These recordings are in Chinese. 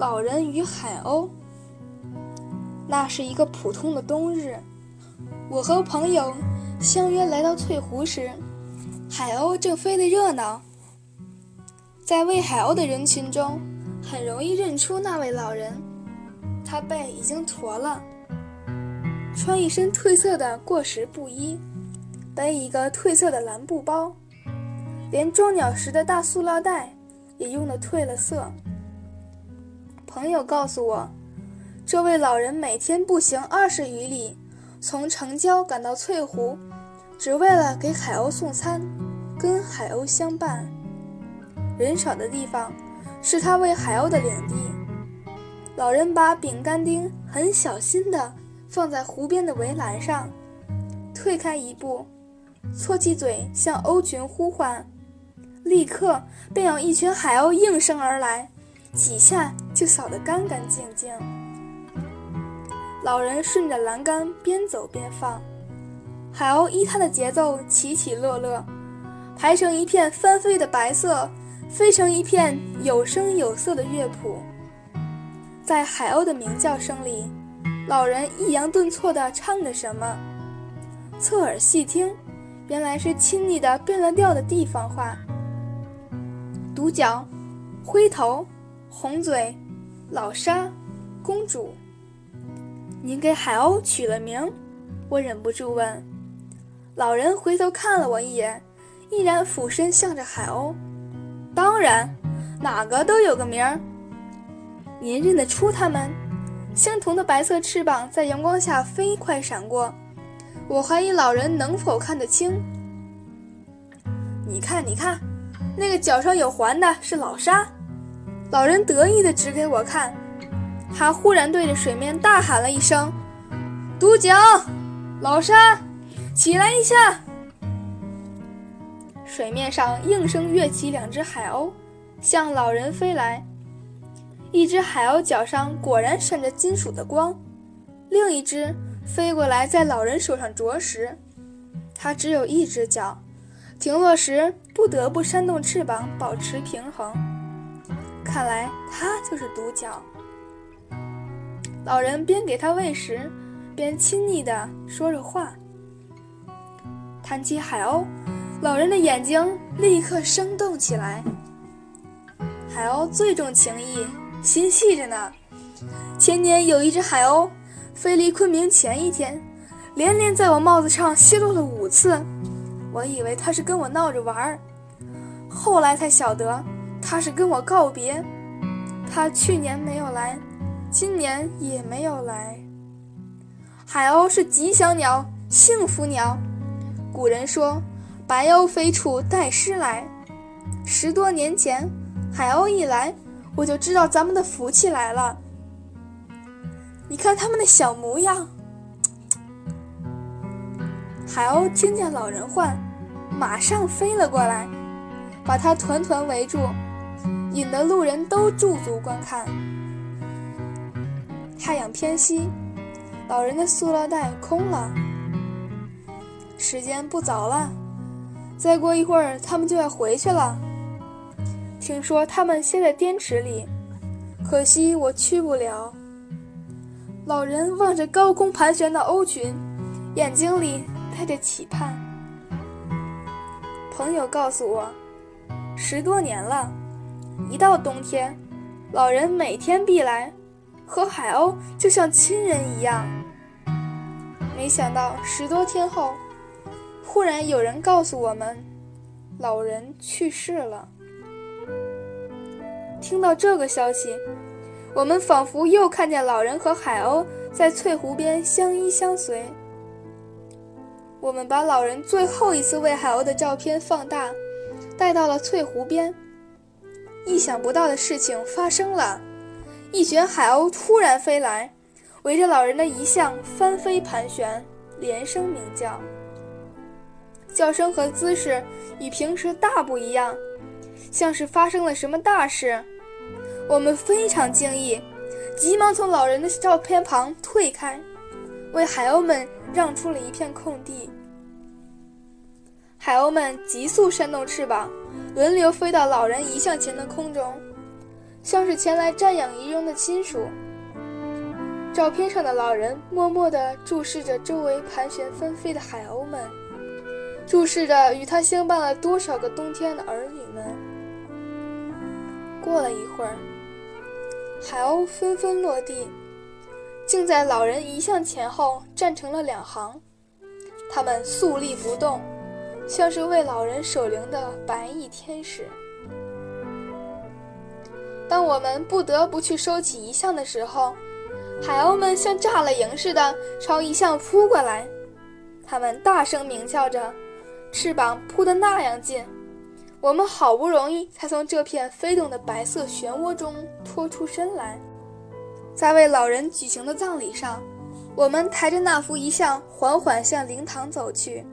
老人与海鸥。那是一个普通的冬日，我和朋友相约来到翠湖时，海鸥正飞得热闹。在喂海鸥的人群中，很容易认出那位老人。他背已经驼了，穿一身褪色的过时布衣，背一个褪色的蓝布包，连装鸟食的大塑料袋也用得褪了色。朋友告诉我，这位老人每天步行二十余里，从城郊赶到翠湖，只为了给海鸥送餐，跟海鸥相伴。人少的地方，是他喂海鸥的领地。老人把饼干丁很小心地放在湖边的围栏上，退开一步，搓起嘴向鸥群呼唤，立刻便有一群海鸥应声而来。几下就扫得干干净净。老人顺着栏杆边走边放，海鸥依他的节奏起起落落，排成一片翻飞的白色，飞成一片有声有色的乐谱。在海鸥的鸣叫声里，老人抑扬顿挫地唱着什么。侧耳细听，原来是亲昵的变了调的地方话。独角，灰头。红嘴，老沙，公主。您给海鸥取了名？我忍不住问。老人回头看了我一眼，依然俯身向着海鸥。当然，哪个都有个名儿。您认得出它们？相同的白色翅膀在阳光下飞快闪过，我怀疑老人能否看得清。你看，你看，那个脚上有环的是老沙。老人得意地指给我看，他忽然对着水面大喊了一声：“独角，老沙，起来一下！”水面上应声跃起两只海鸥，向老人飞来。一只海鸥脚上果然闪着金属的光，另一只飞过来在老人手上啄食。它只有一只脚，停落时不得不扇动翅膀保持平衡。看来他就是独角。老人边给他喂食，边亲昵地说着话。谈起海鸥，老人的眼睛立刻生动起来。海鸥最重情义，心细着呢。前年有一只海鸥，飞离昆明前一天，连连在我帽子上奚落了五次。我以为它是跟我闹着玩儿，后来才晓得。他是跟我告别，他去年没有来，今年也没有来。海鸥是吉祥鸟，幸福鸟。古人说：“白鸥飞处带诗来。”十多年前，海鸥一来，我就知道咱们的福气来了。你看它们的小模样。海鸥听见老人唤，马上飞了过来，把它团团围住。引得路人都驻足观看。太阳偏西，老人的塑料袋空了。时间不早了，再过一会儿他们就要回去了。听说他们歇在滇池里，可惜我去不了。老人望着高空盘旋的鸥群，眼睛里带着期盼。朋友告诉我，十多年了。一到冬天，老人每天必来，和海鸥就像亲人一样。没想到十多天后，忽然有人告诉我们，老人去世了。听到这个消息，我们仿佛又看见老人和海鸥在翠湖边相依相随。我们把老人最后一次喂海鸥的照片放大，带到了翠湖边。意想不到的事情发生了，一群海鸥突然飞来，围着老人的遗像翻飞盘旋，连声鸣叫。叫声和姿势与平时大不一样，像是发生了什么大事。我们非常惊异，急忙从老人的照片旁退开，为海鸥们让出了一片空地。海鸥们急速扇动翅膀。轮流飞到老人遗像前的空中，像是前来瞻仰遗容的亲属。照片上的老人默默地注视着周围盘旋纷飞的海鸥们，注视着与他相伴了多少个冬天的儿女们。过了一会儿，海鸥纷纷落地，竟在老人遗像前后站成了两行。他们肃立不动，像是为老人守灵的白衣天使。当我们不得不去收起遗像的时候，海鸥们像炸了营似的朝遗像扑过来，它们大声鸣叫着，翅膀扑得那样近，我们好不容易才从这片飞动的白色漩涡中脱出身来。在为老人举行的葬礼上，我们抬着那幅遗像缓缓向灵堂走去。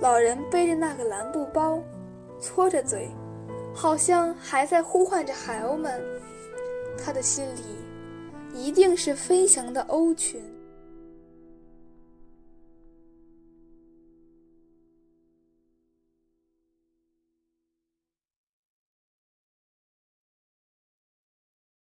老人背着那个蓝布包，搓着嘴，好像还在呼唤着海鸥们。他的心里。一定是飞翔的鸥群。